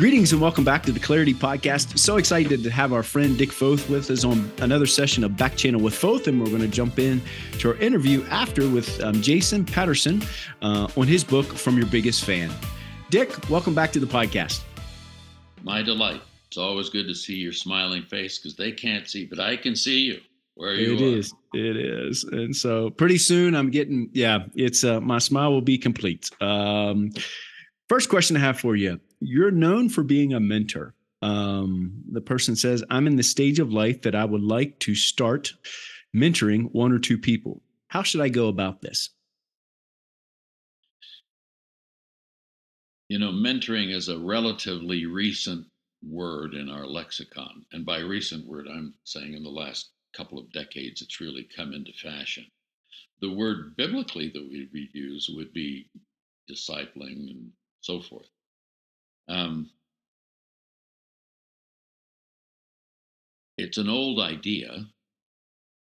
Greetings and welcome back to the Clarity Podcast. So excited to have our friend Dick Foth with us on another session of Back Channel with Foth, and we're going to jump in to our interview after with um, Jason Patterson uh, on his book From Your Biggest Fan. Dick, welcome back to the podcast. My delight. It's always good to see your smiling face because they can't see, but I can see you where you It are. is. It is. And so pretty soon I'm getting, yeah, it's uh, my smile will be complete. Um, first question I have for you You're known for being a mentor. Um, the person says, I'm in the stage of life that I would like to start mentoring one or two people. How should I go about this? You know, mentoring is a relatively recent word in our lexicon. And by recent word, I'm saying in the last couple of decades, it's really come into fashion. The word biblically that we would use would be discipling and so forth. Um, it's an old idea,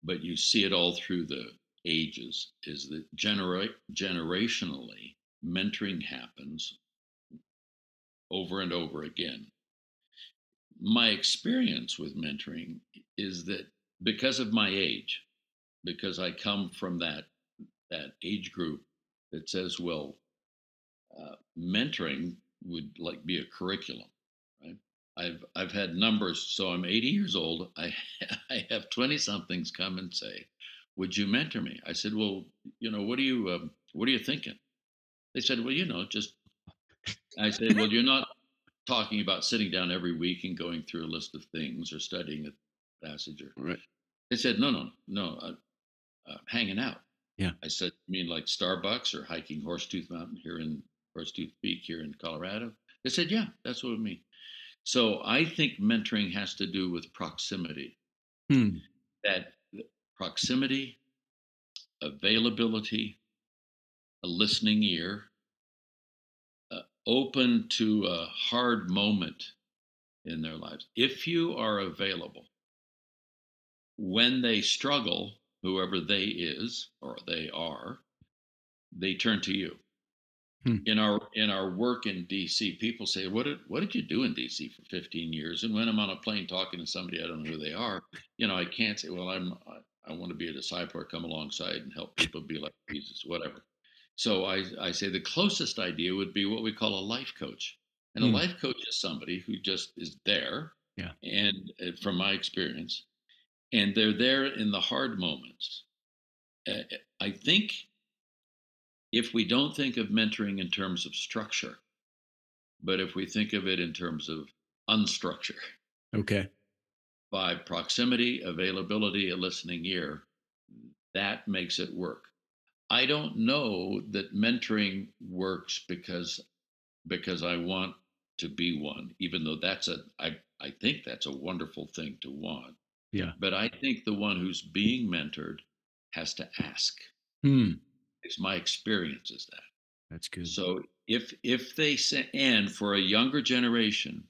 but you see it all through the ages, is that genera- generationally, mentoring happens over and over again. My experience with mentoring is that because of my age, because I come from that that age group that says, well, uh, mentoring would like be a curriculum, right? I've I've had numbers, so I'm 80 years old. I I have 20 somethings come and say, "Would you mentor me?" I said, "Well, you know, what are you um, what are you thinking?" They said, "Well, you know, just." I said, "Well, you're not talking about sitting down every week and going through a list of things or studying a passage or." Right. They said, "No, no, no, uh, uh, hanging out." Yeah. I said, "You mean like Starbucks or hiking Horsetooth Mountain here in Horsetooth Peak here in Colorado?" They said, "Yeah, that's what I mean." So I think mentoring has to do with proximity. Hmm. That proximity, availability, a listening ear, uh, open to a hard moment in their lives. If you are available when they struggle, whoever they is or they are, they turn to you. Hmm. In our in our work in DC, people say, "What did what did you do in DC for 15 years?" And when I'm on a plane talking to somebody I don't know who they are, you know, I can't say, "Well, I'm I, I want to be a disciple or come alongside and help people be like Jesus, whatever." So I I say the closest idea would be what we call a life coach, and Hmm. a life coach is somebody who just is there. Yeah. And uh, from my experience, and they're there in the hard moments. Uh, I think if we don't think of mentoring in terms of structure, but if we think of it in terms of unstructure, Okay. by proximity, availability, a listening ear, that makes it work. I don't know that mentoring works because because I want to be one, even though that's a I, I think that's a wonderful thing to want. Yeah. But I think the one who's being mentored has to ask. Hmm. It's my experience is that. That's good. So if if they say, and for a younger generation,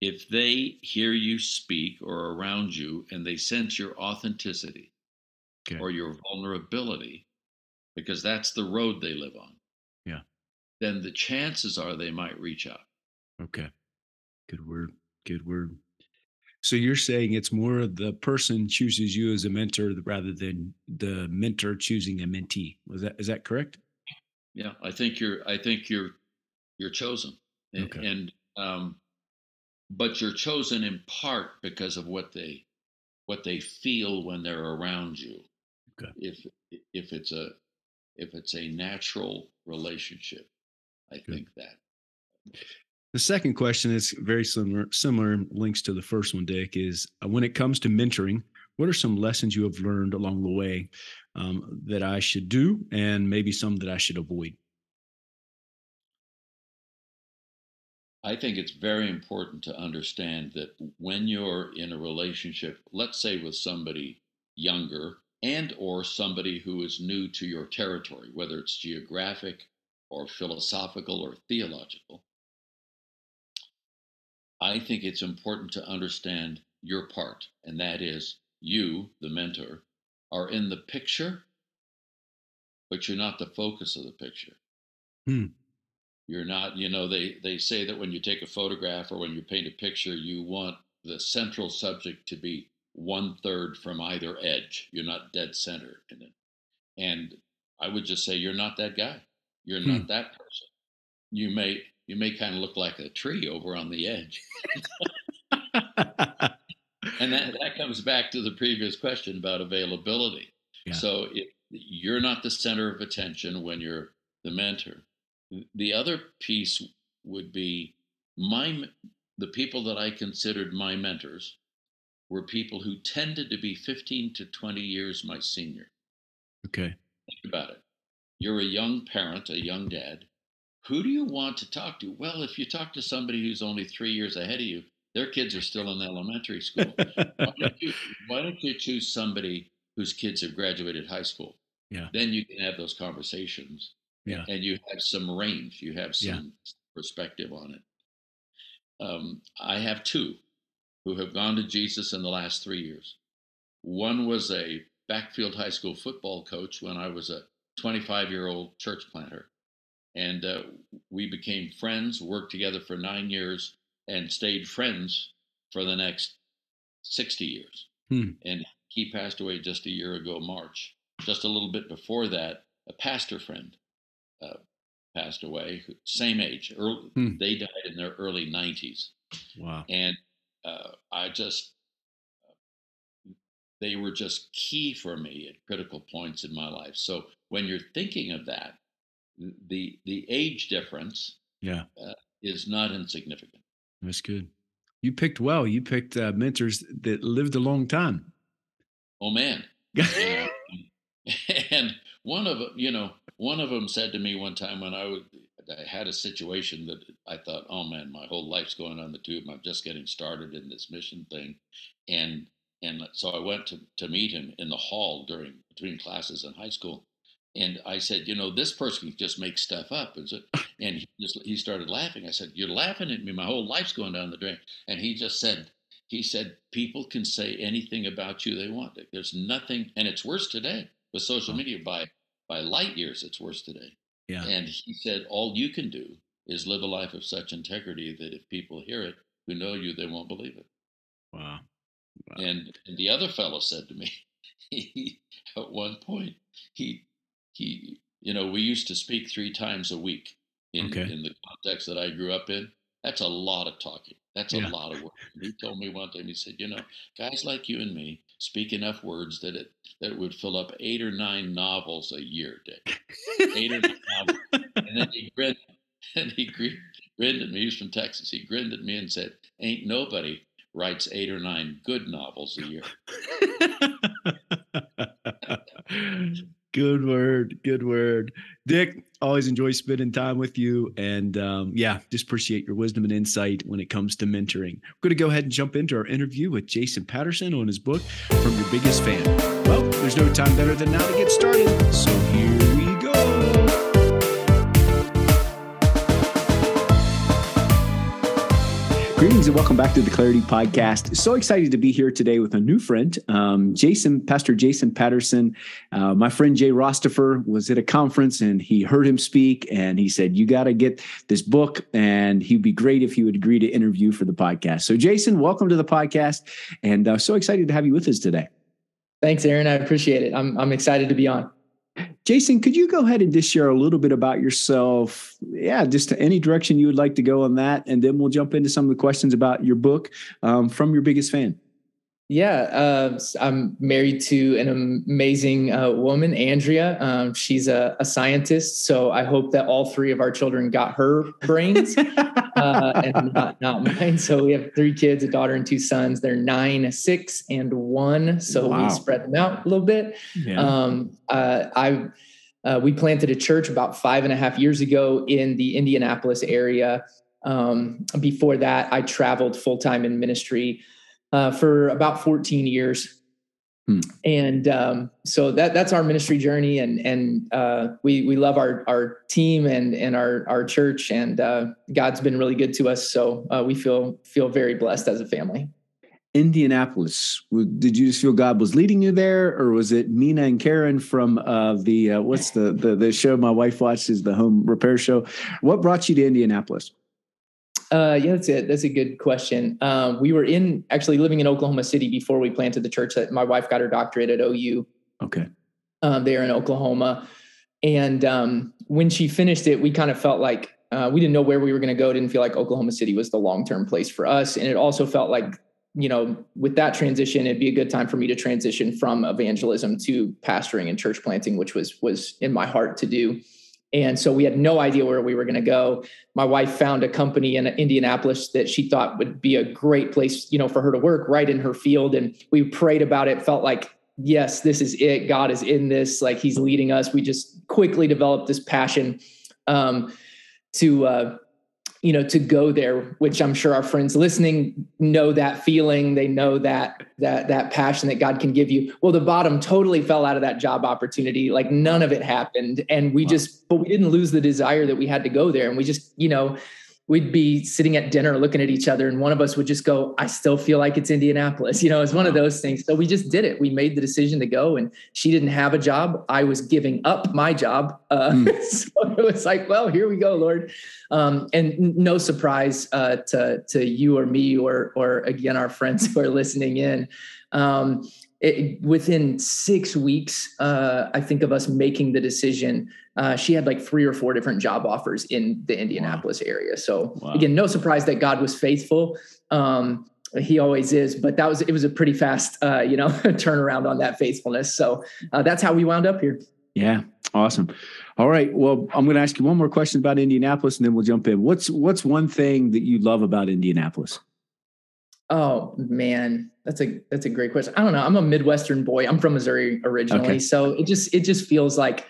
if they hear you speak or around you and they sense your authenticity Okay. or your vulnerability, because that's the road they live on. Yeah. Then the chances are they might reach out. Okay. Good word. Good word. So you're saying it's more the person chooses you as a mentor rather than the mentor choosing a mentee. Was that is that correct? Yeah, I think you're. I think you're. You're chosen, and, Okay. and um, but you're chosen in part because of what they, what they feel when they're around you. Okay. If if it's a, if it's a natural relationship, I Good. think that. The second question is very similar, similar links to the first one, Dick, is uh, when it comes to mentoring, what are some lessons you have learned along the way um, that I should do and maybe some that I should avoid? I think it's very important to understand that when you're in a relationship, let's say with somebody younger and or somebody who is new to your territory, whether it's geographic or philosophical or theological, I think it's important to understand your part, and that is you, the mentor, are in the picture, but you're not the focus of the picture. Hmm. You're not, you know, they, they say that when you take a photograph or when you paint a picture, you want the central subject to be one third from either edge. You're not dead center in it. And I would just say you're not that guy. You're hmm. not that person. You may you may kind of look like a tree over on the edge. and that, that comes back to the previous question about availability. Yeah. So if you're not the center of attention when you're the mentor. The other piece would be my the people that I considered my mentors were people who tended to be 15 to 20 years my senior. Okay. Think about it. You're a young parent, a young dad. Who do you want to talk to? Well, if you talk to somebody who's only three years ahead of you, their kids are still in elementary school. why, don't you, why don't you choose somebody whose kids have graduated high school? Yeah. Then you can have those conversations. Yeah. And you have some range. You have some yeah. perspective on it. Um, I have two who have gone to Jesus in the last three years. One was a backfield high school football coach when I was a 25 year old church planter. And uh, we became friends, worked together for nine years, and stayed friends for the next 60 years. Hmm. And he passed away just a year ago, March. Just a little bit before that, a pastor friend uh, passed away, same age. Early, hmm. They died in their early 90s. Wow. And uh, I just, they were just key for me at critical points in my life. So when you're thinking of that, the the age difference yeah uh, is not insignificant. That's good. You picked well. You picked uh, mentors that lived a long time. Oh man. and one of them, you know, one of them said to me one time when I was, I had a situation that I thought, oh man, my whole life's going on the tube. I'm just getting started in this mission thing, and and so I went to to meet him in the hall during between classes in high school, and I said, you know, this person can just make stuff up, and so, and he just he started laughing. I said, you're laughing at me. My whole life's going down the drain, and he just said, he said, people can say anything about you they want. There's nothing, and it's worse today with social media by by light years. It's worse today. Yeah. And he said, all you can do is live a life of such integrity that if people hear it who know you, they won't believe it. Wow. wow. And, and the other fellow said to me, he, at one point, he he you know we used to speak three times a week in okay. in the context that I grew up in. That's a lot of talking. That's a lot of work. And he told me one time, he said, you know, guys like you and me speak enough words that it that it would fill up eight or nine novels a year, Dick. eight or nine novels. And then he grinned and he grinned at me. He was from Texas. He grinned at me and said, Ain't nobody writes eight or nine good novels a year. Good word. Good word. Dick, always enjoy spending time with you. And um, yeah, just appreciate your wisdom and insight when it comes to mentoring. We're going to go ahead and jump into our interview with Jason Patterson on his book, From Your Biggest Fan. Well, there's no time better than now to get started. So here Greetings and welcome back to the Clarity Podcast. So excited to be here today with a new friend, um, Jason, Pastor Jason Patterson. Uh, my friend Jay Rostifer was at a conference and he heard him speak and he said, You got to get this book and he'd be great if you would agree to interview for the podcast. So, Jason, welcome to the podcast and uh, so excited to have you with us today. Thanks, Aaron. I appreciate it. I'm, I'm excited to be on. Jason, could you go ahead and just share a little bit about yourself? Yeah, just any direction you would like to go on that. And then we'll jump into some of the questions about your book um, from your biggest fan. Yeah, uh, I'm married to an amazing uh, woman, Andrea. Um, she's a, a, scientist, so I hope that all three of our children got her brains uh, and not, not mine. So we have three kids, a daughter and two sons. They're nine, six, and one. So wow. we spread them out a little bit. Yeah. Um, uh, I uh, we planted a church about five and a half years ago in the Indianapolis area. Um, before that, I traveled full time in ministry uh, for about 14 years. Hmm. And um, so that that's our ministry journey, and and uh, we we love our our team and and our our church, and uh, God's been really good to us. So uh, we feel feel very blessed as a family. Indianapolis. Did you just feel God was leading you there, or was it Mina and Karen from uh, the uh, what's the, the the show my wife watches, the home repair show? What brought you to Indianapolis? Uh, yeah, that's it. That's a good question. Um, we were in actually living in Oklahoma City before we planted the church. That my wife got her doctorate at OU. Okay. Um, there in Oklahoma, and um, when she finished it, we kind of felt like uh, we didn't know where we were going to go. Didn't feel like Oklahoma City was the long term place for us, and it also felt like you know, with that transition, it'd be a good time for me to transition from evangelism to pastoring and church planting, which was was in my heart to do. And so we had no idea where we were going to go. My wife found a company in Indianapolis that she thought would be a great place, you know, for her to work right in her field. And we prayed about it, felt like, yes, this is it. God is in this. Like he's leading us. We just quickly developed this passion um, to uh, you know to go there which i'm sure our friends listening know that feeling. They know that that that passion that god can give you. Well the bottom totally fell out of that job opportunity. Like none of it happened. And we wow. just but we didn't lose the desire that we had to go there. And we just you know we'd be sitting at dinner looking at each other and one of us would just go i still feel like it's indianapolis you know it's one of those things. So we just did it. We made the decision to go and she didn't have a job. I was giving up my job. Uh, mm. so it was like well here we go lord. Um, and no surprise uh, to, to you or me or, or again our friends who are listening in. Um, it, within six weeks, uh, I think of us making the decision. Uh, she had like three or four different job offers in the Indianapolis wow. area. So wow. again, no surprise that God was faithful. Um, he always is, but that was it was a pretty fast, uh, you know, turnaround on that faithfulness. So uh, that's how we wound up here. Yeah, awesome. All right. Well, I'm going to ask you one more question about Indianapolis, and then we'll jump in. What's what's one thing that you love about Indianapolis? Oh man, that's a that's a great question. I don't know. I'm a Midwestern boy. I'm from Missouri originally, okay. so it just it just feels like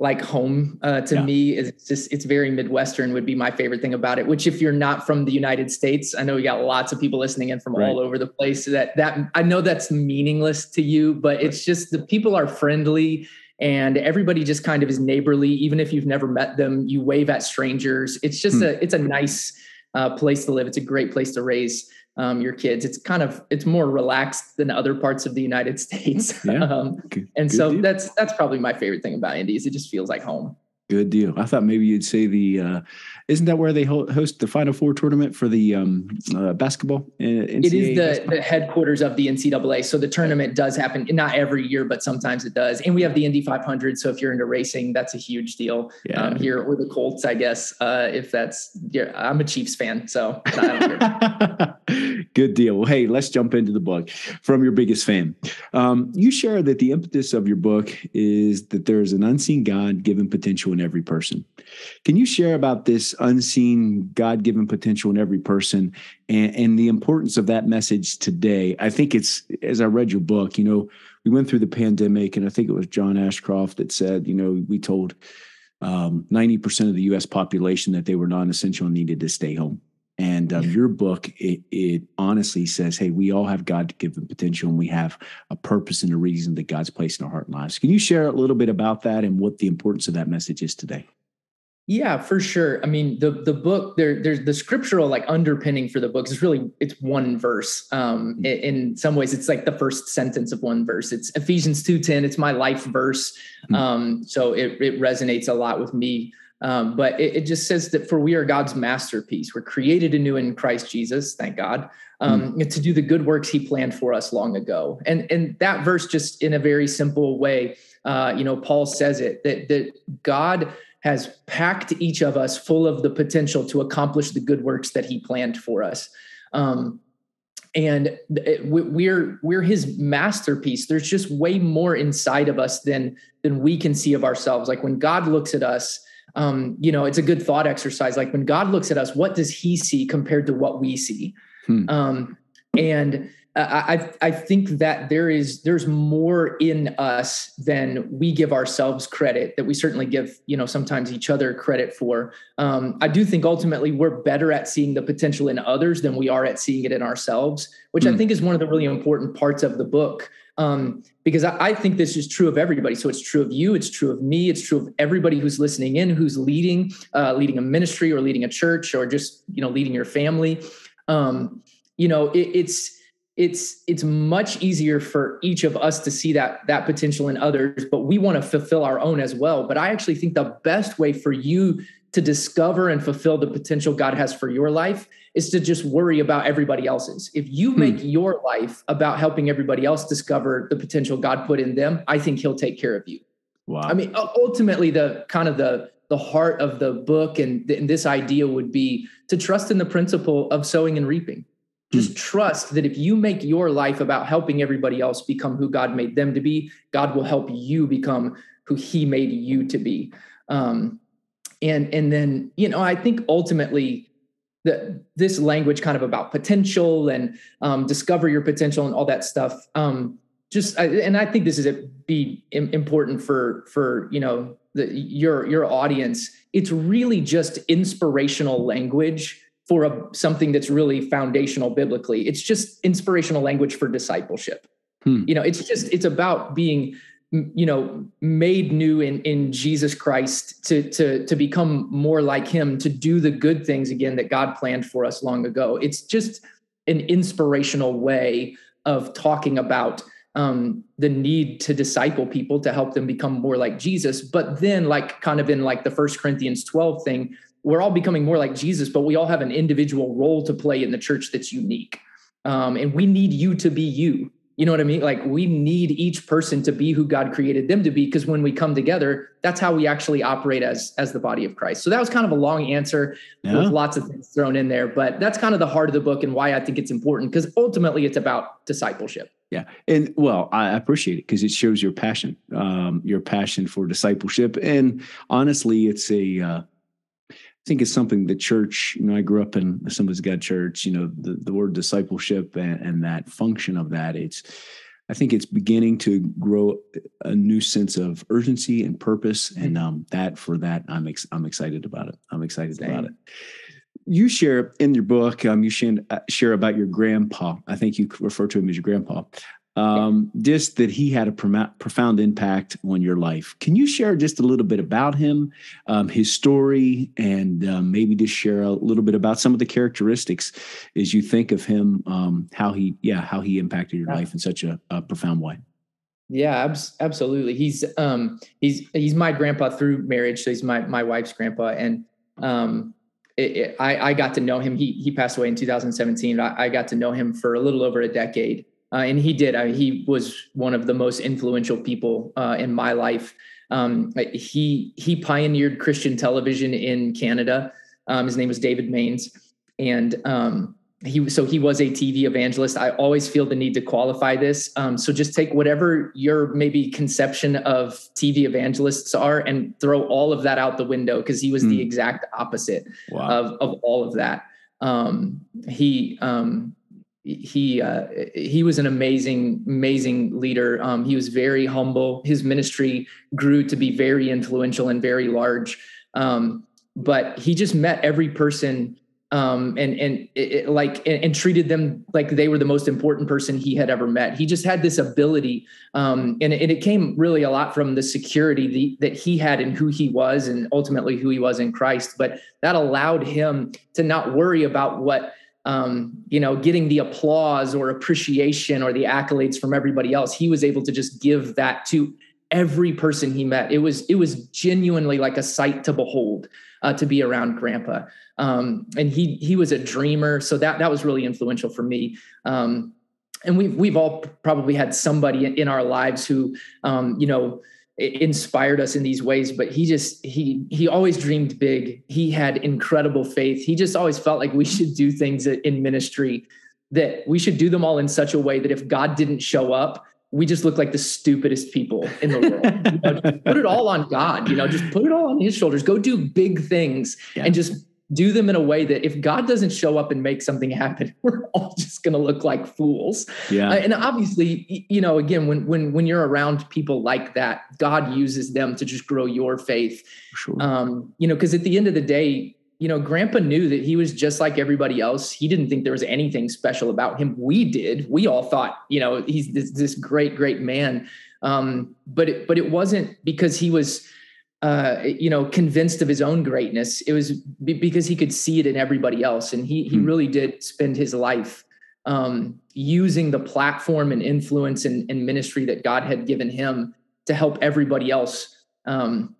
like home uh, to yeah. me. It's just it's very Midwestern would be my favorite thing about it. Which if you're not from the United States, I know we got lots of people listening in from right. all over the place. That that I know that's meaningless to you, but it's just the people are friendly and everybody just kind of is neighborly. Even if you've never met them, you wave at strangers. It's just hmm. a it's a nice uh, place to live. It's a great place to raise um, your kids. It's kind of it's more relaxed than other parts of the United States. Yeah. um, good, and good so deal. that's that's probably my favorite thing about Indy is it just feels like home. Good deal. I thought maybe you'd say the uh, isn't that where they host the Final Four tournament for the um, uh, basketball? NCAA it is the, basketball? the headquarters of the NCAA. So the tournament does happen, not every year, but sometimes it does. And we have the Indy 500. So if you're into racing, that's a huge deal yeah. um, here, or the Colts, I guess. Uh, if that's, yeah, I'm a Chiefs fan, so Good deal. Well, hey, let's jump into the book from your biggest fan. Um, you share that the impetus of your book is that there is an unseen God given potential in every person. Can you share about this unseen God given potential in every person and, and the importance of that message today? I think it's, as I read your book, you know, we went through the pandemic, and I think it was John Ashcroft that said, you know, we told um, 90% of the US population that they were non essential and needed to stay home. And um, your book, it, it, honestly says, hey, we all have God given potential and we have a purpose and a reason that God's placed in our heart and lives. Can you share a little bit about that and what the importance of that message is today? Yeah, for sure. I mean, the the book there there's the scriptural like underpinning for the book is really it's one verse. Um, mm-hmm. in some ways, it's like the first sentence of one verse. It's Ephesians two ten. It's my life verse. Mm-hmm. Um, so it it resonates a lot with me. Um, but it, it, just says that for we are God's masterpiece. We're created anew in Christ Jesus, thank God, um, mm. to do the good works He planned for us long ago. And and that verse, just in a very simple way, uh, you know, Paul says it that that God has packed each of us full of the potential to accomplish the good works that He planned for us. Um, and it, we're we're his masterpiece there's just way more inside of us than than we can see of ourselves like when god looks at us um, you know, it's a good thought exercise. Like when God looks at us, what does He see compared to what we see? Hmm. Um, and I, I think that there is there's more in us than we give ourselves credit that we certainly give you know sometimes each other credit for. Um, I do think ultimately we're better at seeing the potential in others than we are at seeing it in ourselves, which mm. I hmm. think is one of the really important parts of the book. Um, because I, I, think this is true of everybody. So it's true of you, it's true of me, it's true of everybody who's listening in, who's leading, uh, leading a ministry or leading a church or just you know leading your family. Um, you know, it, it's it's it's much easier for each of us to see that that potential in others but we want to fulfill our own as well but i actually think the best way for you to discover and fulfill the potential god has for your life is to just worry about everybody else's if you hmm. make your life about helping everybody else discover the potential god put in them i think he'll take care of you wow i mean ultimately the kind of the the heart of the book and, and this idea would be to trust in the principle of sowing and reaping just mm. trust that if you make your life about helping everybody else become who God made them to be, God will help you become who He made you to be. Um, and and then you know, I think ultimately that this language kind of about potential and um, discover your potential and all that stuff. Um, just and I think this is a, be important for for you know the, your your audience. It's really just inspirational language for a, something that's really foundational biblically. It's just inspirational language for discipleship. Hmm. You know, it's just it's about being you know made new in in Jesus Christ to to to become more like him to do the good things again that God planned for us long ago. It's just an inspirational way of talking about um, the need to disciple people to help them become more like Jesus. But then, like kind of in like the First Corinthians 12 thing, we're all becoming more like Jesus, but we all have an individual role to play in the church that's unique. Um, and we need you to be you. You know what I mean? Like we need each person to be who God created them to be, because when we come together, that's how we actually operate as as the body of Christ. So that was kind of a long answer yeah. with lots of things thrown in there, but that's kind of the heart of the book and why I think it's important because ultimately it's about discipleship. Yeah, and well, I appreciate it because it shows your passion, um, your passion for discipleship, and honestly, it's a uh, think it's something the church, you know, I grew up in Assemblies of God church, you know, the, the word discipleship and, and that function of that, it's, I think it's beginning to grow a new sense of urgency and purpose. And mm-hmm. um, that for that, I'm, ex- I'm excited about it. I'm excited Same. about it. You share in your book, um, you share, uh, share about your grandpa. I think you refer to him as your grandpa um, just that he had a profound impact on your life. Can you share just a little bit about him, um, his story, and um, maybe just share a little bit about some of the characteristics as you think of him, um, how he, yeah, how he impacted your life in such a, a profound way? Yeah, abs- absolutely. He's um, he's he's my grandpa through marriage, so he's my my wife's grandpa, and um, it, it, I, I got to know him. He he passed away in 2017. I, I got to know him for a little over a decade. Uh, and he did. Uh, he was one of the most influential people uh, in my life. Um, he he pioneered Christian television in Canada. Um, his name was David Mainse, and um, he so he was a TV evangelist. I always feel the need to qualify this. Um, so just take whatever your maybe conception of TV evangelists are and throw all of that out the window because he was mm. the hmm. exact opposite wow. of of all of that. Um, he um, he uh, he was an amazing amazing leader. Um, he was very humble. His ministry grew to be very influential and very large. Um, but he just met every person um, and and it, like and, and, treated them like they were the most important person he had ever met. He just had this ability, um, and, and, it came really a lot from the security the, that he had in who he was, and ultimately who he was in Christ. But that allowed him to not worry about what um, you know, getting the applause or appreciation or the accolades from everybody else. He was able to just give that to every person he met. It was it was genuinely like a sight to behold uh, to be around Grandpa. Um, and he he was a dreamer, so that that was really influential for me. Um, and we've we've all probably had somebody in our lives who, um, you know inspired us in these ways but he just he he always dreamed big. He had incredible faith. He just always felt like we should do things in ministry that we should do them all in such a way that if god didn't show up we just look like the stupidest people in the world. You know, put it all on god you know just put it all on his shoulders. Go do big things yeah. and just do them in a way that if God doesn't show up and make something happen, we're all just going to look like fools. Yeah. Uh, and obviously, you know, again, when when when you're around people like that, God uses them to just grow your faith. Sure. Um, you know, because at the end of the day, you know, Grandpa knew that he was just like everybody else. He didn't think there was anything special about him. We did. We all thought, you know, he's this, this great, great man. Um, but it, but it wasn't because he was uh, you know, convinced of his own greatness. It was b- because he could see it in everybody else, and he he hmm. really did spend his life um, using the platform and influence and, and, ministry that God had given him to help everybody else um,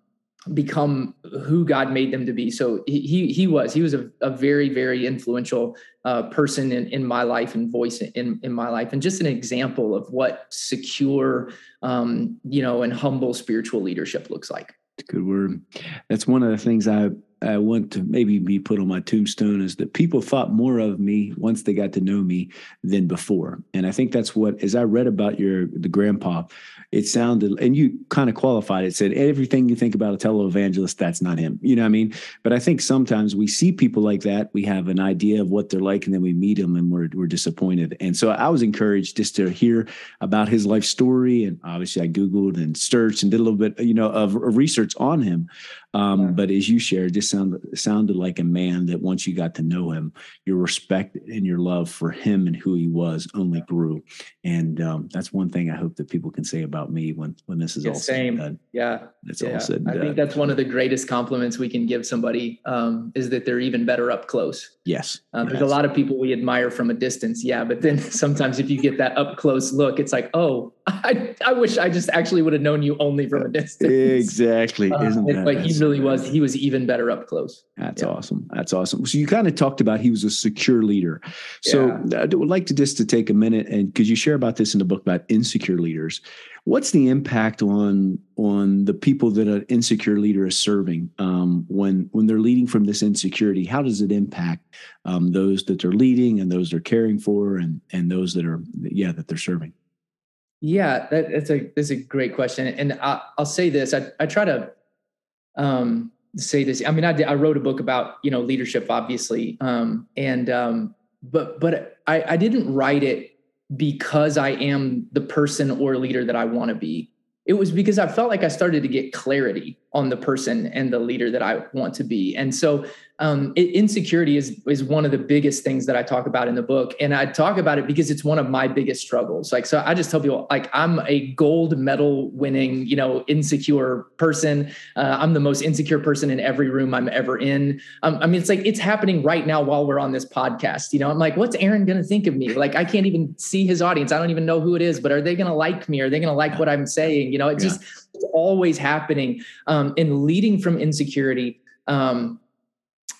become who God made them to be. So he he was he was a, a very very influential uh, person in, in my life and voice in in my life, and just an example of what secure, um, you know, and humble spiritual leadership looks like. Good word. That's one of the things I I want to maybe be put on my tombstone is that people thought more of me once they got to know me than before. And I think that's what, as I read about your the grandpa, it sounded, and you kind of qualified it, said everything you think about a televangelist, that's not him. You know what I mean? But I think sometimes we see people like that, we have an idea of what they're like, and then we meet them and we're we're disappointed. And so I was encouraged just to hear about his life story, and obviously I googled and searched and did a little bit, you know, of, of research on him. Um, yeah. But as you shared, just sounded sounded like a man that once you got to know him, your respect and your love for him and who he was only grew. And um, that's one thing I hope that people can say about me when when this is all same. said done. Yeah, that's yeah. all said. I think that's one of the greatest compliments we can give somebody um, is that they're even better up close. Yes, um, yes. there's a lot of people we admire from a distance. Yeah, but then sometimes if you get that up close look, it's like, oh, I, I wish I just actually would have known you only from a distance. Exactly. Uh, Isn't that? But he really was. He was even better up close. That's yeah. awesome. That's awesome. So you kind of talked about he was a secure leader. So yeah. I would like to just to take a minute and because you share about this in the book about insecure leaders. What's the impact on on the people that an insecure leader is serving um, when when they're leading from this insecurity? How does it impact um, those that they're leading and those they're caring for and and those that are yeah that they're serving? Yeah, that, that's a that's a great question, and I, will say this: I, I try to um, say this. I mean, I, I wrote a book about you know leadership, obviously, um, and um, but but I, I didn't write it because I am the person or leader that I want to be. It was because I felt like I started to get clarity on the person and the leader that I want to be. And so um, it, insecurity is is one of the biggest things that I talk about in the book, and I talk about it because it's one of my biggest struggles. Like, so I just tell people, like, I'm a gold medal winning, you know, insecure person. Uh, I'm the most insecure person in every room I'm ever in. Um, I mean, it's like it's happening right now while we're on this podcast. You know, I'm like, what's Aaron going to think of me? Like, I can't even see his audience. I don't even know who it is, but are they going to like me? Are they going to like what I'm saying? You know, it's yeah. just it's always happening. Um, and leading from insecurity. Um,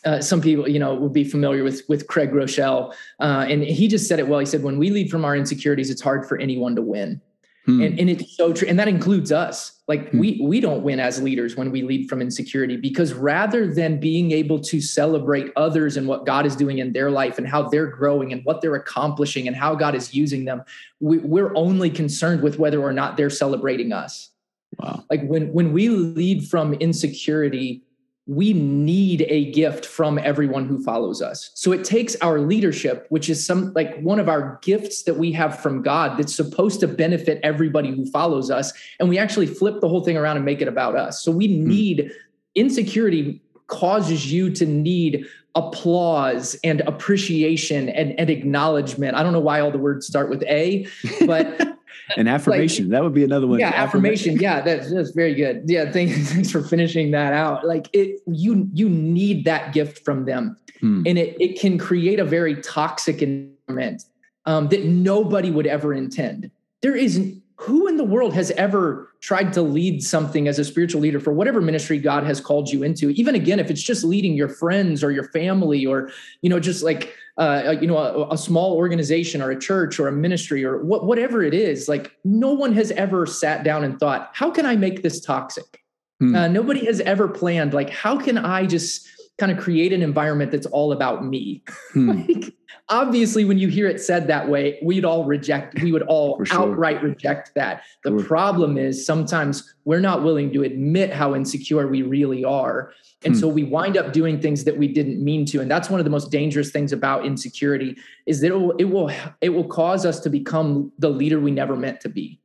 uh, some people, you know, will be familiar with with Craig Groeschel, uh, and he just said it well. He said, "When we lead from our insecurities, it's hard for anyone to win." Hmm. And, and it's so true. And that includes us. Like hmm. we we don't win as leaders when we lead from insecurity because rather than being able to celebrate others and what God is doing in their life and how they're growing and what they're accomplishing and how God is using them, we, we're only concerned with whether or not they're celebrating us. Wow. Like when when we lead from insecurity, we need a gift from everyone who follows us. So it takes our leadership, which is some like one of our gifts that we have from God that's supposed to benefit everybody who follows us. And we actually flip the whole thing around and make it about us. So we hmm. need insecurity causes you to need applause and appreciation and, and acknowledgement. I don't know why all the words start with A, but an affirmation. Like, that would be another one. Yeah affirmation, affirmation. yeah that's, that's very good. Yeah thanks, thanks for finishing that out. Like it you you need that gift from them. Hmm. and it it can create a very toxic environment um, that nobody would ever intend. There isn't who in the world has ever tried to lead something as a spiritual leader for whatever ministry God has called you into? Even again, if it's just leading your friends or your family, or you know, just like uh, you know, a, a, small organization or a church or a ministry or what, whatever it is, like no one has ever sat down and thought, how can I make this toxic? Hmm. Uh, nobody has ever planned, like, how can I just kind of create an environment that's all about me? Hmm. like, obviously when you hear it said that way we'd all reject we would all sure. outright reject that the sure. problem is sometimes we're not willing to admit how insecure we really are and hmm. so we wind up doing things that we didn't mean to and that's one of the most dangerous things about insecurity is that it will it will, it will cause us to become the leader we never meant to be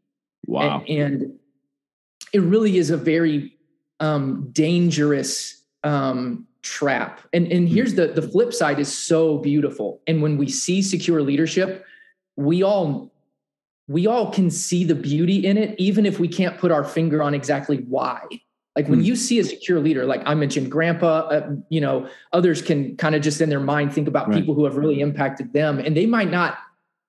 wow and, and it really is a very um, dangerous um, trap. And and hmm. here's the the flip side is so beautiful. And when we see secure leadership, we all we all can see the beauty in it even if we can't put our finger on exactly why. Like when mm. you see a secure leader, like I mentioned, grandpa, uh, you know, others can kind of just in their mind think about right. people who have really impacted them, and they might not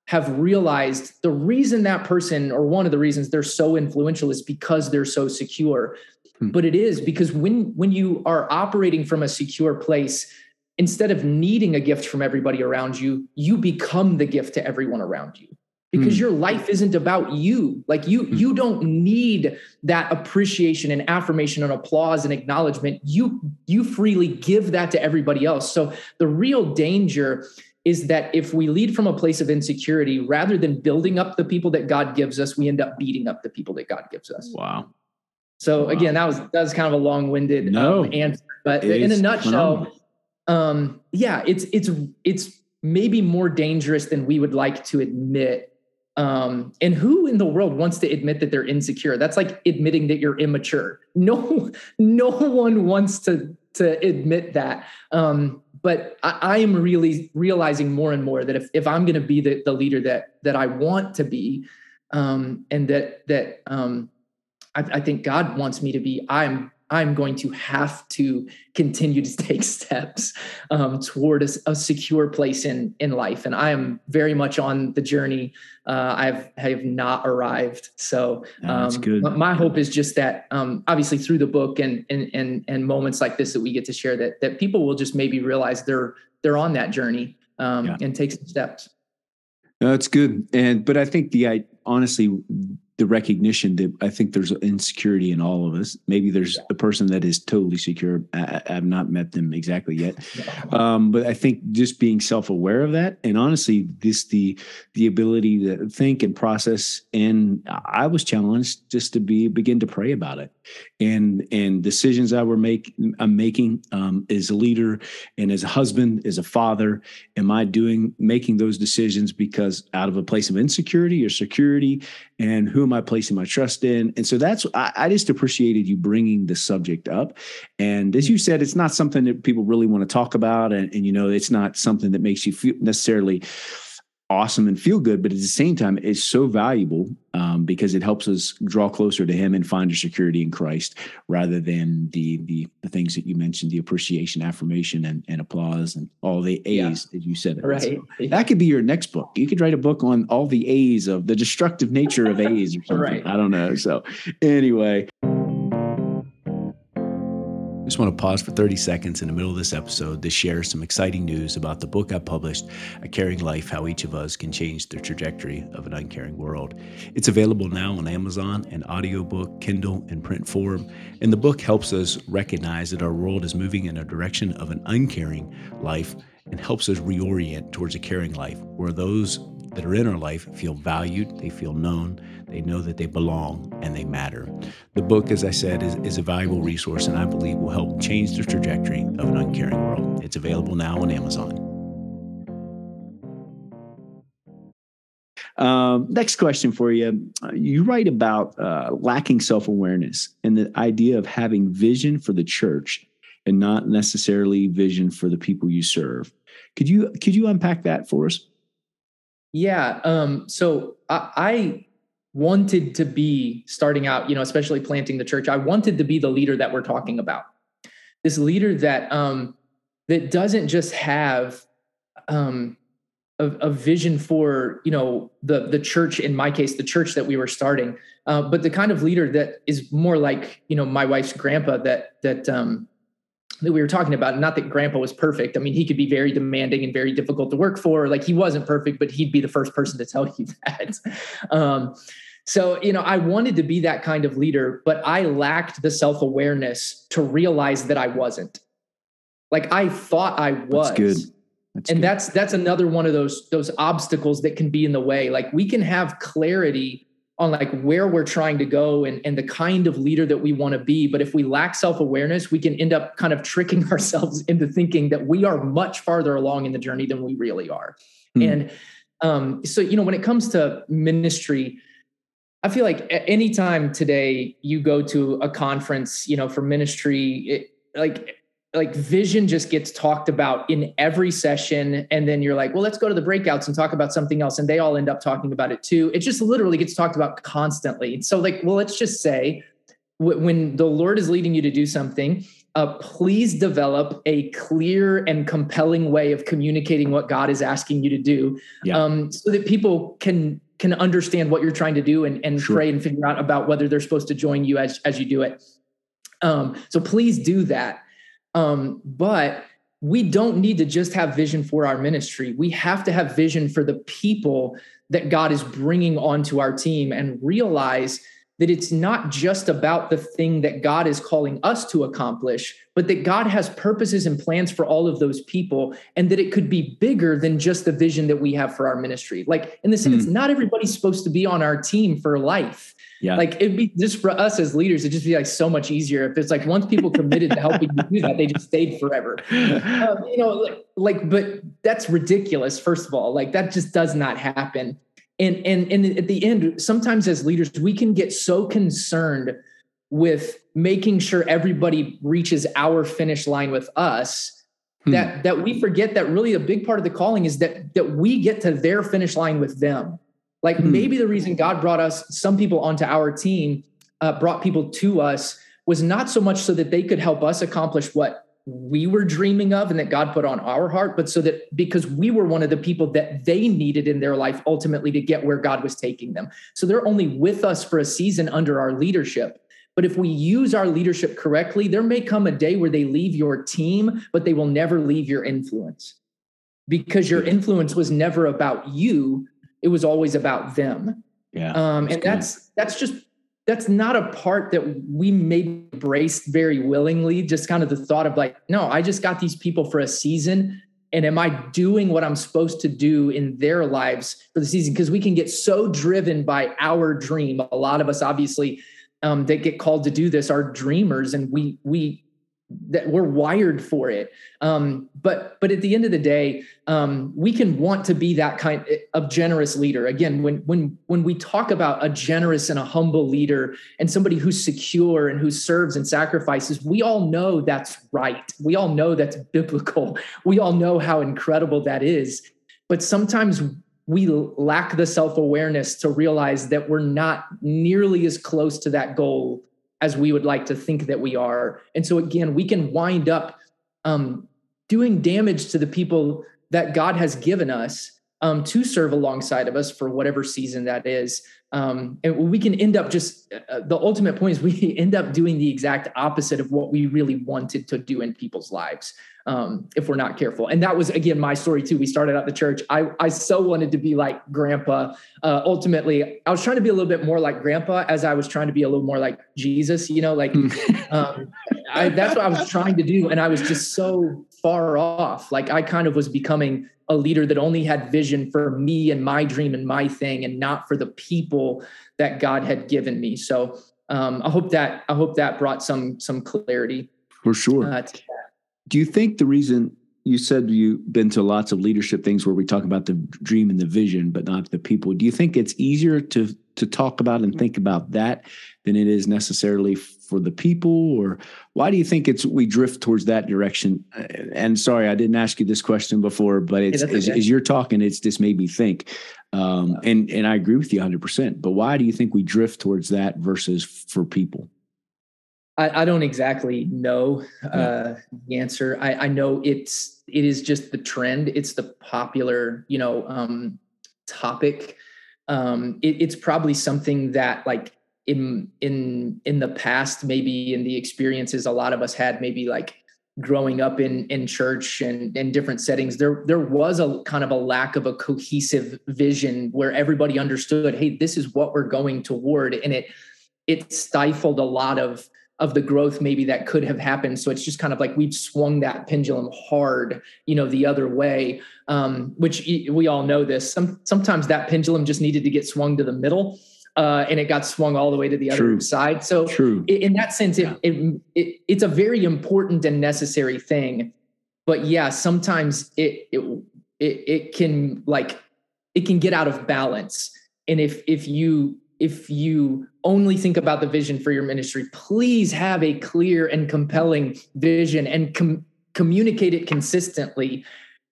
have realized the reason that person or one of the reasons they're so influential is because they're so secure hmm. but it is because when when you are operating from a secure place instead of needing a gift from everybody around you you become the gift to everyone around you because mm. your life isn't about you like you mm. you don't need that appreciation and affirmation and applause and acknowledgement you you freely give that to everybody else so the real danger is that if we lead from a place of insecurity rather than building up the people that God gives us we end up beating up the people that God gives us wow so wow. again that was that was kind of a long-winded no, um, answer but in a nutshell um yeah it's it's it's maybe more dangerous than we would like to admit um, and who in the world wants to admit that they're insecure? That's like admitting that you're immature. No, no one wants to to admit that. Um, but I, I, am really realizing more and more that if, if I'm going to be the, the leader that that I want to be, um, and that that um, I, I think God wants me to be, I'm I'm going to have to continue to take steps um, toward a, a, secure place in in life, and I am very much on the journey. Uh, I've have not arrived, so um, my hope is just that, um, obviously, through the book and, and and and moments like this that we get to share, that that people will just maybe realize they're they're on that journey um, yeah. and take some steps. That's good, and but I think the I honestly the recognition that I think there's insecurity in all of us. Maybe there's a person that is totally secure. I, have not met them exactly yet, um, but I think just being self-aware of that, and honestly, this the the ability to think and process. And I was challenged just to be begin to pray about it, and and decisions I were make I'm making um, as a leader and as a husband, as a father. Am I doing making those decisions because out of a place of insecurity or security, and who am I placing my trust in? And so that's I, I, just appreciated you bringing the subject up. And as mm-hmm. you said, it's not something that people really want to talk about, and, and you know, it's not something that makes you feel necessarily awesome and feel good, but at the same time, it's so valuable um, because it helps us draw closer to Him and find our security in Christ, rather than the the, the things that you mentioned, the appreciation, affirmation, and, and applause, and all the A's yeah. that you said. Right. So that could be your next book. You could write a book on all the A's of the destructive nature of A's or something. right. I don't know. So anyway. Just want to pause for 30 seconds in the middle of this episode to share some exciting news about the book I published, A Caring Life How Each of Us Can Change the Trajectory of an Uncaring World. It's available now on Amazon and audiobook, Kindle, and print form. And the book helps us recognize that our world is moving in a direction of an uncaring life and helps us reorient towards a caring life where those that are in our life feel valued, they feel known, they know that they belong and they matter. The book, as I said, is, is a valuable resource and I believe will help change the trajectory of an uncaring world. It's available now on Amazon. Um, next question for you. You write about uh, lacking self awareness and the idea of having vision for the church and not necessarily vision for the people you serve. Could you could you unpack that for us? Yeah. Um, so I, I wanted to be starting out, you know, especially planting the church. I wanted to be the leader that we're talking about. This leader that um, that doesn't just have um, a, a, vision for you know the the church. In my case, the church that we were starting, uh, but the kind of leader that is more like you know my wife's grandpa that that um, that we were talking about not that grandpa was perfect i mean he could be very demanding and very difficult to work for like he wasn't perfect but he'd be the first person to tell you that um, so you know i wanted to be that kind of leader but i lacked the self-awareness to realize that i wasn't like i thought i was that's good that's and good. that's that's another one of those those obstacles that can be in the way like we can have clarity on like where we're trying to go and, and the kind of leader that we want to be. But if we lack self-awareness, we can end up kind of tricking ourselves into thinking that we are much farther along in the journey than we really are. Mm. And um, so, you know, when it comes to ministry, I feel like anytime today you go to a conference, you know, for ministry, it, like like vision just gets talked about in every session. And then you're like well let's go to the breakouts and talk about something else. And they all end up talking about it too. It just literally gets talked about constantly. So like well let's just say when the lord is leading you to do something uh, please develop a clear and compelling way of communicating what God is asking you to do, yeah. um, so that people can can understand what you're trying to do and, and sure. pray and figure out about whether they're supposed to join you as as you do it. Um, so please do that. Um, but we don't need to just have vision for our ministry. We have to have vision for the people that God is bringing onto our team and realize that it's not just about the thing that God is calling us to accomplish, but that God has purposes and plans for all of those people, and that it could be bigger than just the vision that we have for our ministry. Like, in the sense, mm. not everybody's supposed to be on our team for life. Yeah. Like it'd be just for us as leaders, it'd just be like so much easier if it's like once people committed to helping you do that, they just stayed forever. Um, you know, like, like, but that's ridiculous. First of all, like that just does not happen and and and at the end sometimes as leaders we can get so concerned with making sure everybody reaches our finish line with us hmm. that that we forget that really a big part of the calling is that that we get to their finish line with them like hmm. maybe the reason god brought us some people onto our team uh, brought people to us was not so much so that they could help us accomplish what we were dreaming of and that God put on our heart, but so that because we were one of the people that they needed in their life ultimately to get where God was taking them. So they're only with us for a season under our leadership. But if we use our leadership correctly, there may come a day where they leave your team, but they will never leave your influence because your influence was never about you, it was always about them. Yeah. Um, and that's that's just that's not a part that we maybe embraced very willingly. Just kind of the thought of like, no, I just got these people for a season. And am I doing what I'm supposed to do in their lives for the season? Because we can get so driven by our dream. A lot of us, obviously, um, that get called to do this are dreamers, and we we that we're wired for it. Um, but but at the end of the day um, we can want to be that kind of generous leader. Again when when when we talk about a generous and a humble leader and somebody who's secure and who serves and sacrifices we all know that's right. We all know that's biblical. We all know how incredible that is. But sometimes we lack the self-awareness to realize that we're not nearly as close to that goal as we would like to think that we are. And so, again, we can wind up um, doing damage to the people that God has given us um, to serve alongside of us for whatever season that is. Um, and we can end up just uh, the ultimate point is we end up doing the exact opposite of what we really wanted to do in people's lives um, if we're not careful. And that was again my story too. We started out the church. I I so wanted to be like grandpa. Uh, ultimately, I was trying to be a little bit more like grandpa as I was trying to be a little more like Jesus. You know, like hmm. um, I, that's what I was trying to do, and I was just so far off. Like I kind of was becoming a leader that only had vision for me and my dream and my thing, and not for the people that God had given me. So um, I hope that I hope that brought some some clarity. For sure. Uh, do you think the reason you said you've been to lots of leadership things where we talk about the dream and the vision, but not the people? Do you think it's easier to to talk about and think about that than it is necessarily for the people or why do you think it's we drift towards that direction and sorry i didn't ask you this question before but it's as, as, you're talking it's just made me think um, and and i agree with you 100% but why do you think we drift towards that versus for people I, I don't exactly know uh, the answer. I, I know it's it is just the trend. It's the popular, you know, um, topic. Um, it, it's probably something that like in in in the past, maybe in the experiences a lot of us had, maybe like growing up in in church and in different settings there there was a kind of a lack of a cohesive vision where everybody understood hey this is what we're going toward and it it stifled a lot of of the growth maybe that could have happened. So it's just kind of like we've swung that pendulum hard, you know, the other way. Um, which we all know this. Some sometimes that pendulum just needed to get swung to the middle. Uh, and it got swung all the way to the True. other side. So True. in that sense, it, yeah. it, it, it's a very important and necessary thing. But yeah, sometimes it, it it it can like it can get out of balance. And if if you if you only think about the vision for your ministry, please have a clear and compelling vision and com- communicate it consistently.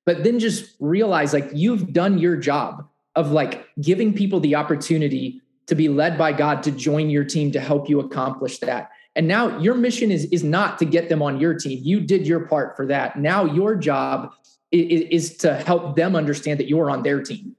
But then just realize like you've done your job of like giving people the opportunity to be led by God to join your team to help you accomplish that. And now your mission is, is not to get them on your team. You did your part for that. Now your job is, is to help them understand that you're on their team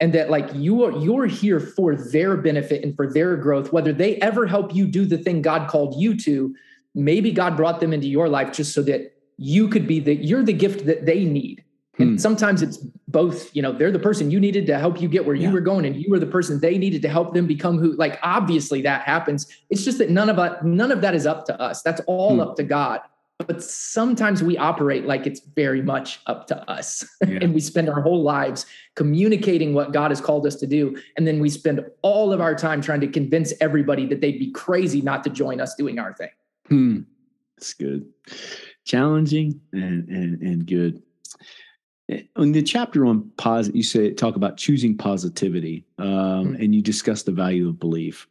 and that like you are you're here for their benefit and for their growth whether they ever help you do the thing god called you to maybe god brought them into your life just so that you could be the you're the gift that they need and hmm. sometimes it's both you know they're the person you needed to help you get where yeah. you were going and you were the person they needed to help them become who like obviously that happens it's just that none of us none of that is up to us that's all hmm. up to god but sometimes we operate like it's very much up to us yeah. and we spend our whole lives communicating what god has called us to do and then we spend all of our time trying to convince everybody that they'd be crazy not to join us doing our thing hmm. that's good challenging and and, and good in the chapter on positive you say talk about choosing positivity um, mm-hmm. and you discuss the value of belief.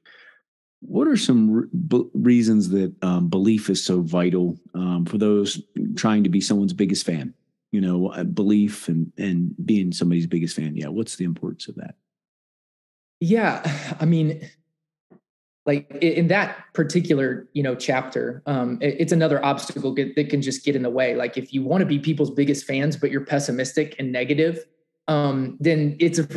What are some re- b- reasons that um, belief is so vital um, for those trying to be someone's biggest fan? You know uh, belief and and being somebody's biggest fan yeah what's the importance of that? Yeah i mean like in that particular you know chapter um, it's another obstacle that can just get in the way. Like if you want to be people's biggest fans but you're pessimistic and negative um, then it's a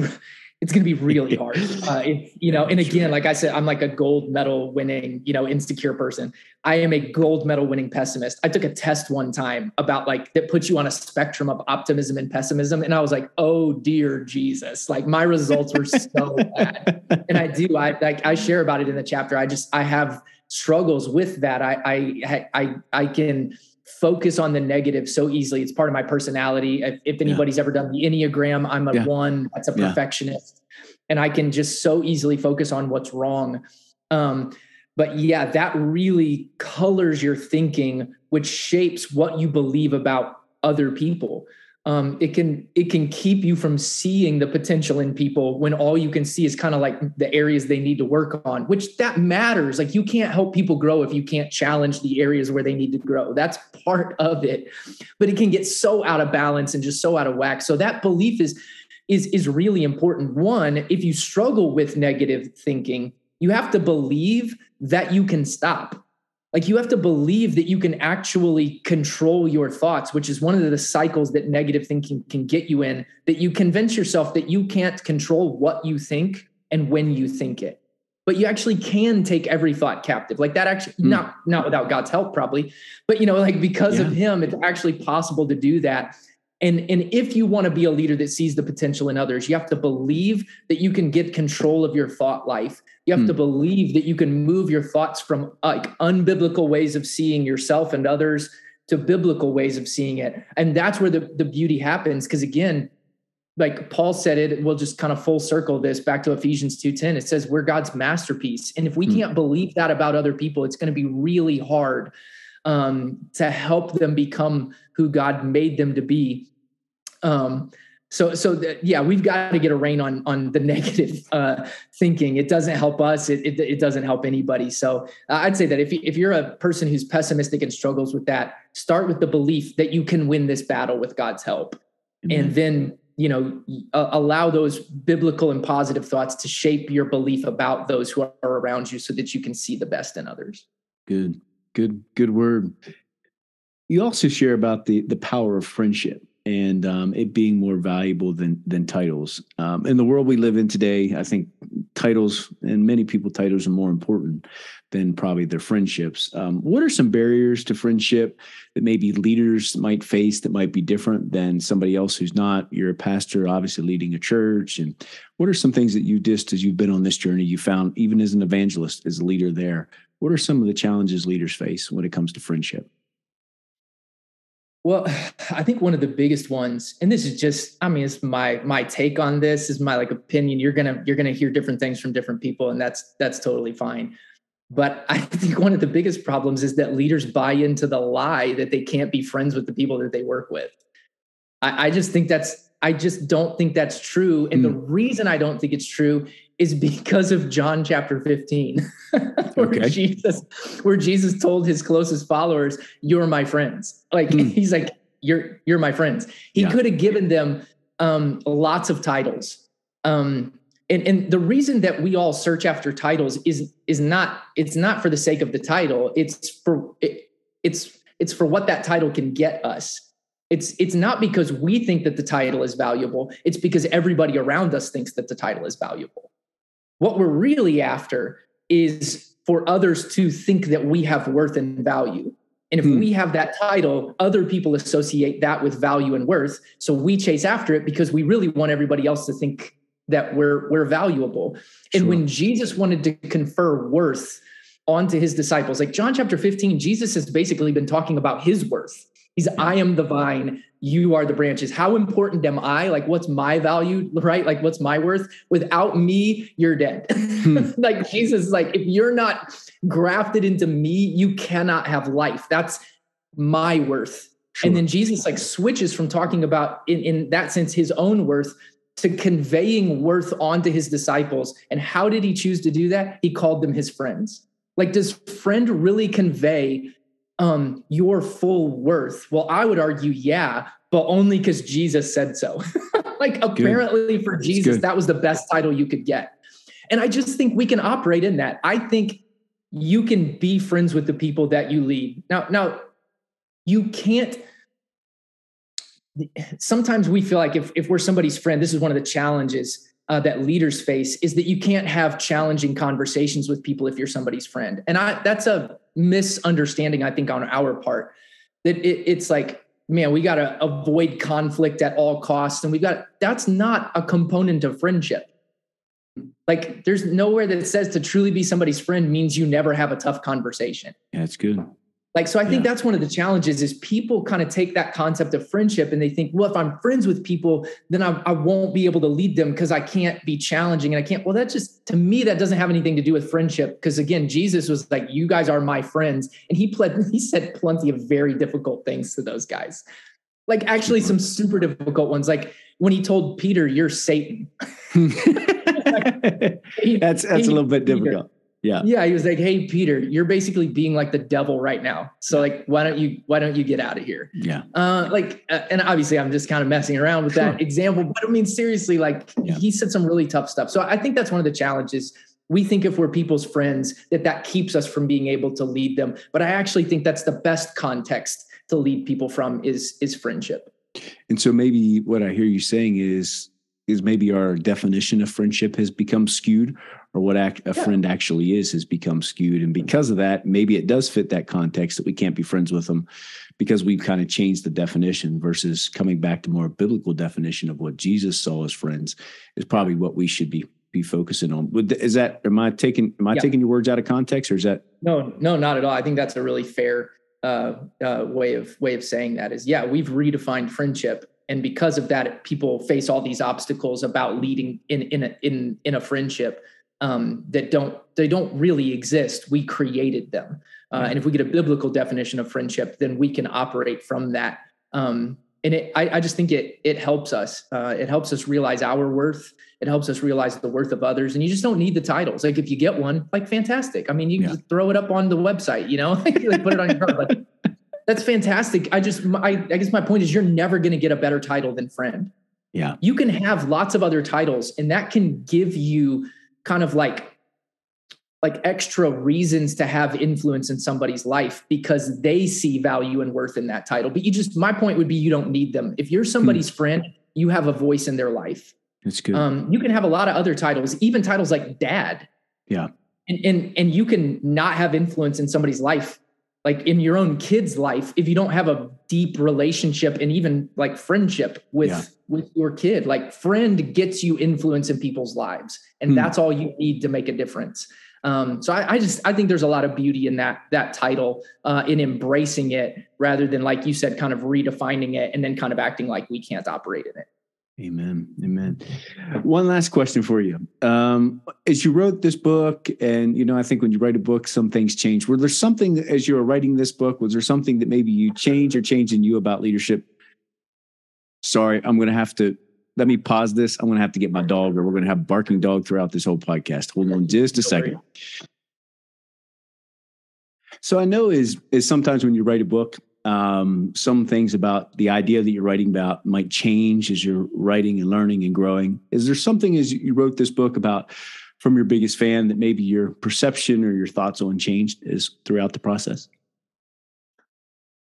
it's going to be really hard. Uh, if, you know, and again, like I said, I'm like a gold medal winning, you know, insecure person. I am a gold medal winning pessimist. I took a test one time about like that puts you on a spectrum of optimism and pessimism. And I was like, oh dear Jesus, like my results were so bad. And I do, I like, I share about it in the chapter. I just, I have struggles with that. I, I, I, I can, focus on the negative so easily. It's part of my personality. If, if anybody's yeah. ever done the Enneagram, I'm a yeah. one that's a perfectionist. And I can just so easily focus on what's wrong. Um, but yeah, that really colors your thinking, which shapes what you believe about other people um, it can it can keep you from seeing the potential in people when all you can see is kind of like the areas they need to work on which that matters. Like you can't help people grow if you can't challenge the areas where they need to grow. That's part of it. But it can get so out of balance and just so out of whack. So that belief is is is really important. One if you struggle with negative thinking you have to believe that you can stop like you have to believe that you can actually control your thoughts which is one of the cycles that negative thinking can get you in that you convince yourself that you can't control what you think and when you think it but you actually can take every thought captive like that actually mm. not not without god's help probably but you know like because yeah. of him it's actually possible to do that and and if you want to be a leader that sees the potential in others you have to believe that you can get control of your thought life you have mm. to hmm. believe that you can move your thoughts from like unbiblical ways of seeing yourself and others to biblical ways of seeing it. And that's where the, the beauty happens. Because again, like Paul said it, we'll just kind of full circle this back to Ephesians 2:10. It says we're God's masterpiece. And if we mm. can't believe that about other people, it's going to be really hard um, to help them become who God made them to be. Um, so so that, yeah we've got to get a rein on on the negative uh, thinking. It doesn't help us. It, it, it doesn't help anybody. So uh, i'd say that if, if you're a person who's pessimistic and struggles with that start with the belief that you can win this battle with god's help. Mm-hmm. and then you know uh, allow those biblical and positive thoughts to shape your belief about those who are around you so that you can see the best in others. Good good good word you also share about the the power of friendship and um, it being more valuable than than titles. Um, in the world we live in today, I think titles and many people titles are more important than probably their friendships. Um, what are some barriers to friendship that maybe leaders might face that might be different than somebody else who's not? You're a pastor, obviously leading a church, and what are some things that you just as you've been on this journey you found even as an evangelist as a leader there? What are some of the challenges leaders face when it comes to friendship? Well, I think one of the biggest ones, and this is just, I mean, it's my my take on this, is my like opinion. You're gonna you're gonna hear different things from different people, and that's that's totally fine. But I think one of the biggest problems is that leaders buy into the lie that they can't be friends with the people that they work with. I, I just think that's I just don't think that's true. And mm. the hmm. reason I don't think it's true is because of John chapter 15, where okay. Jesus, where Jesus told his closest followers, You're my friends. Like mm. he's like, You're you're my friends. He yeah. could have given them um, lots of titles. Um, and and the reason that we all search after titles is is not it's not for the sake of the title it's for it, it's it's for what that title can get us it's it's not because we think that the title is valuable it's because everybody around us thinks that the title is valuable what we're really after is for others to think that we have worth and value and if hmm. we have that title, other people associate that with value and worth. So we chase after it because we really want everybody else to think that we're we're valuable. Sure. And when Jesus wanted to confer worth onto his disciples, like John chapter 15, Jesus has basically been talking about his worth. He's I am the vine, you are the branches. How important am I? Like what's my value, right? Like what's my worth? Without me, you're dead. Hmm. like Jesus like if you're not grafted into me, you cannot have life. That's my worth. Sure. And then Jesus like switches from talking about in, in that sense his own worth to conveying worth onto his disciples. And how did he choose to do that? He called them his friends. Like, does friend really convey um, your full worth? Well, I would argue, yeah, but only because Jesus said so. like, apparently, good. for Jesus, that was the best title you could get. And I just think we can operate in that. I think you can be friends with the people that you lead. Now, now you can't sometimes we feel like if, if we're somebody's friend, this is one of the challenges uh, that leaders face is that you can't have challenging conversations with people if you're somebody's friend. And I, that's a misunderstanding, I think, on our part that it, it's like, man, we got to avoid conflict at all costs. And we got, that's not a component of friendship. Like there's nowhere that says to truly be somebody's friend means you never have a tough conversation. Yeah, that's good. Like, so I think yeah. that's one of the challenges is people kind of take that concept of friendship and they think, well, if I'm friends with people, then I, I won't be able to lead them because I can't be challenging and I can't. Well, that just, to me, that doesn't have anything to do with friendship. Because again, Jesus was like, you guys are my friends. And he pled, he said plenty of very difficult things to those guys. Like actually some super difficult ones. Like when he told Peter, you're Satan. that's, that's a little bit difficult yeah. Yeah he was like hey peter you're basically being like the devil right now. So like why don't you why don't you get out of here? Yeah. Uh like uh, and obviously i'm just kind of messing around with sure. that example but i mean seriously like yeah. he said some really tough stuff. So i think that's one of the challenges. We think if we're people's friends that that keeps us from being able to lead them. But i actually think that's the best context to lead people from is is friendship. And so maybe what i hear you saying is is maybe our definition of friendship has become skewed or what a yeah. friend actually is has become skewed. And because of that maybe it does fit that context that we can't be friends with them because we've kind of changed the definition versus coming back to more biblical definition of what jesus saw as friends is probably what we should be be focusing on. Is that am i taking am i yeah. taking your words out of context or is that no no not at all. I think that's a really fair uh, uh, way of way of saying that is yeah we've redefined friendship. And because of that people face all these obstacles about leading in in a, in in a friendship um, that don't they don't really exist. We created them. Uh, and if we get a biblical definition of friendship then we can operate from that. Um, and it, I, I, just think it it helps us. Uh, it helps us realize our worth. It helps us realize the worth of others. And you just don't need the titles. Like if you get one like fantastic. I mean you can yeah. just throw it up on the website you know? Like put it on your card like that's fantastic. I just, I, I guess my point is you're never going to get a better title than friend. Yeah. You can have lots of other titles and that can give you kind of like, like extra reasons to have influence in somebody's life because they see value and worth in that title. But you just, my point would be you don't need them. If you're somebody's hmm. friend, you have a voice in their life. That's good. Um, you can have a lot of other titles, even titles like dad. Yeah. And, and, and you can not have influence in somebody's life like in your own kid's life if you don't have a deep relationship and even like friendship with yeah. with your kid like friend gets you influence in people's lives and hmm. that's all you need to make a difference um, so I, I, just I think there's a lot of beauty in that that title uh, in embracing it rather than like you said kind of redefining it and then kind of acting like we can't operate in it Amen. Amen. One last question for you. Um, as you wrote this book, and you know, I think when you write a book, some things change. Were there something as you were writing this book? Was there something that maybe you changed or changed in you about leadership? Sorry, I'm going to have to let me pause this. I'm going to have to get my dog, or we're going to have barking dog throughout this whole podcast. Hold on just a second. So I know is is sometimes when you write a book, um, some things about the idea that you're writing about might change as you're writing and learning and growing. Is there something as you wrote this book about from your biggest fan that maybe your perception or your thoughts on changed is throughout the process?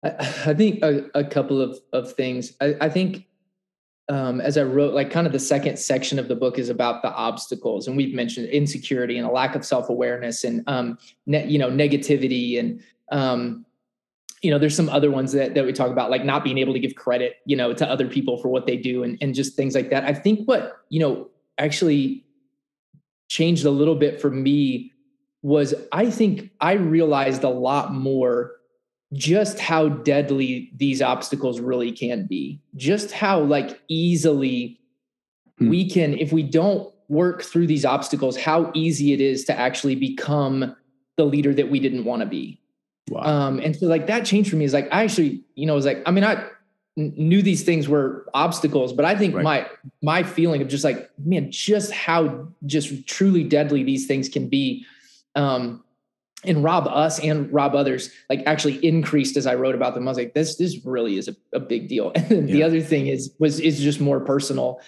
I, I think a, a, couple of, of things. I, I think um, as I wrote, like kind of the second section of the book is about the obstacles, and we've mentioned insecurity and a lack of self awareness, and um, ne- you know negativity, and um, you know there's some other ones that that we talk about, like not being able to give credit, you know, to other people for what they do, and and just things like that. I think what you know actually changed a little bit for me was I think I realized a lot more just how deadly these obstacles really can be just how like easily hmm. we can if we don't work through these obstacles how easy it is to actually become the leader that we didn't want to be wow. um and so like that changed for me is like i actually you know was like i mean i knew these things were obstacles but i think right. my my feeling of just like man just how just truly deadly these things can be um and rob us and rob others like actually increased as I wrote about them. I was like, this this really is a, a big deal. And then yeah. the other thing is was is just more personal.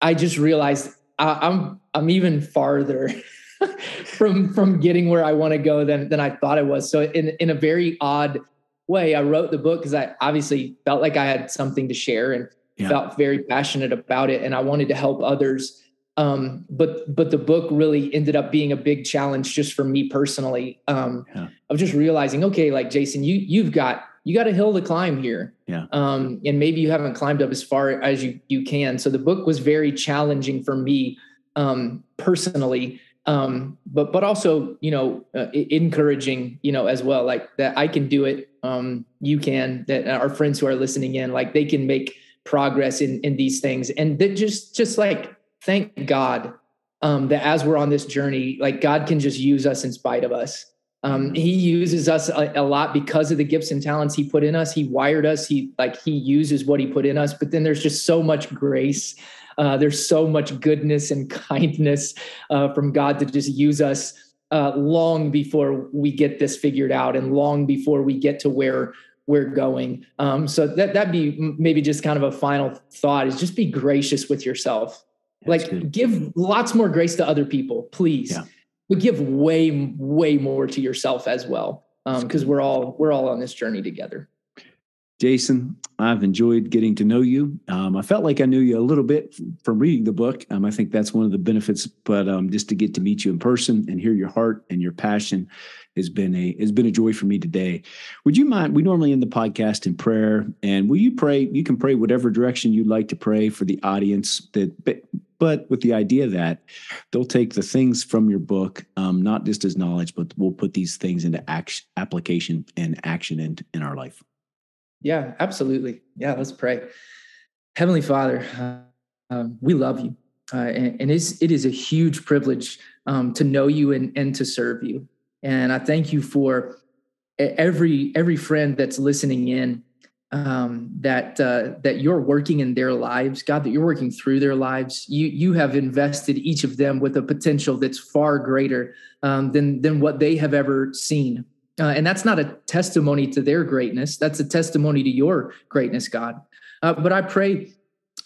I just realized I, I'm I'm even farther from from getting where I want to go than than I thought I was. So in in a very odd way, I wrote the book because I obviously felt like I had something to share and yeah. felt very passionate about it, and I wanted to help others um, but but the book really ended up being a big challenge just for me personally um, yeah. of just realizing okay like jason you you've got you got a hill to climb here yeah um, and maybe you haven't climbed up as far as you you can so the book was very challenging for me um, personally um, but but also you know uh, encouraging you know as well like that i can do it um, you can that our friends who are listening in like they can make progress in in these things and that just just like thank God um, that as we're on this journey, like God can just use us in spite of us. Um, mm-hmm. he uses us a, a, lot because of the gifts and talents he put in us. He wired us. He like he uses what he put in us. But then there's just so much grace. Uh, there's so much goodness and kindness uh, from God to just use us uh, long before we get this figured out and long before we get to where we're going. Um, so that that'd be maybe just kind of a final thought: is just be gracious with yourself like good. give lots more grace to other people, please. Yeah. But give way, way more to yourself as well. because um, we're all we're all on this journey together. Jason, I've enjoyed getting to know you. Um, I felt like I knew you a little bit from reading the book. Um, I think that's one of the benefits, but um, just to get to meet you in person and hear your heart and your passion has been a has been a joy for me today. Would you mind? We normally end the podcast in prayer, and will you pray? You can pray whatever direction you'd like to pray for the audience. That, but, but with the idea that they'll take the things from your book, um, not just as knowledge, but we'll put these things into action, application, and action in in our life. Yeah, absolutely. Yeah, let's pray. Heavenly Father, uh, um, we love you, uh, and, and it's, it is a huge privilege um, to know you and, and to serve you. And I thank you for every every friend that's listening in um, that uh, that you're working in their lives, God, that you're working through their lives. You you have invested each of them with a potential that's far greater um, than than what they have ever seen. Uh, and that's not a testimony to their greatness. That's a testimony to your greatness, God. Uh, but I pray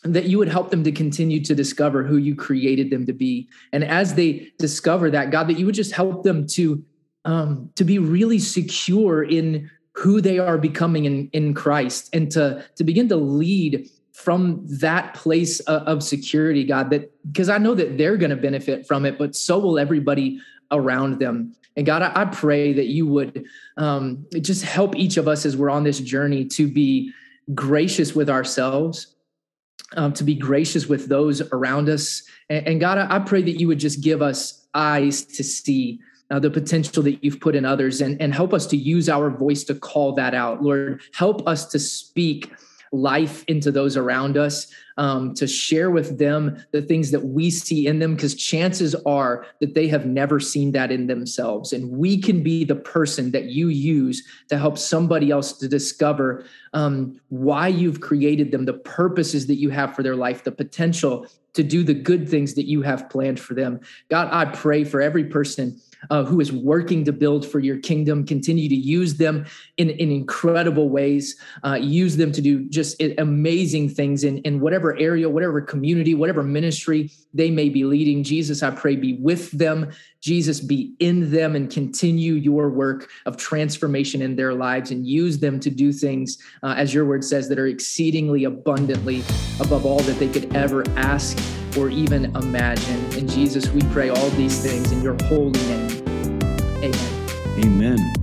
that you would help them to continue to discover who you created them to be. And as they discover that, God, that you would just help them to um, to be really secure in who they are becoming in, in Christ and to, to begin to lead from that place of, of security, God, that because I know that they're going to benefit from it, but so will everybody around them. And God, I, I pray that you would um, just help each of us as we're on this journey to be gracious with ourselves, um, to be gracious with those around us. And, and God, I, I pray that you would just give us eyes to see uh, the potential that you've put in others and, and help us to use our voice to call that out. Lord, help us to speak life into those around us, um, to share with them the things that we see in them, because chances are that they have never seen that in themselves. And we can be the person that you use to help somebody else to discover um, why you've created them, the purposes that you have for their life, the potential to do the good things that you have planned for them. God, I pray for every person uh, who is working to build for your kingdom. Continue to use them in, in incredible ways. Uh, use them to do just amazing things in, in whatever area, whatever community, whatever ministry they may be leading. Jesus, I pray, be with them. Jesus, be in them and continue your work of transformation in their lives and use them to do things, uh, as your word says, that are exceedingly abundantly above all that they could ever ask or even imagine. And Jesus, we pray all these things in your holy name. Amen. Amen.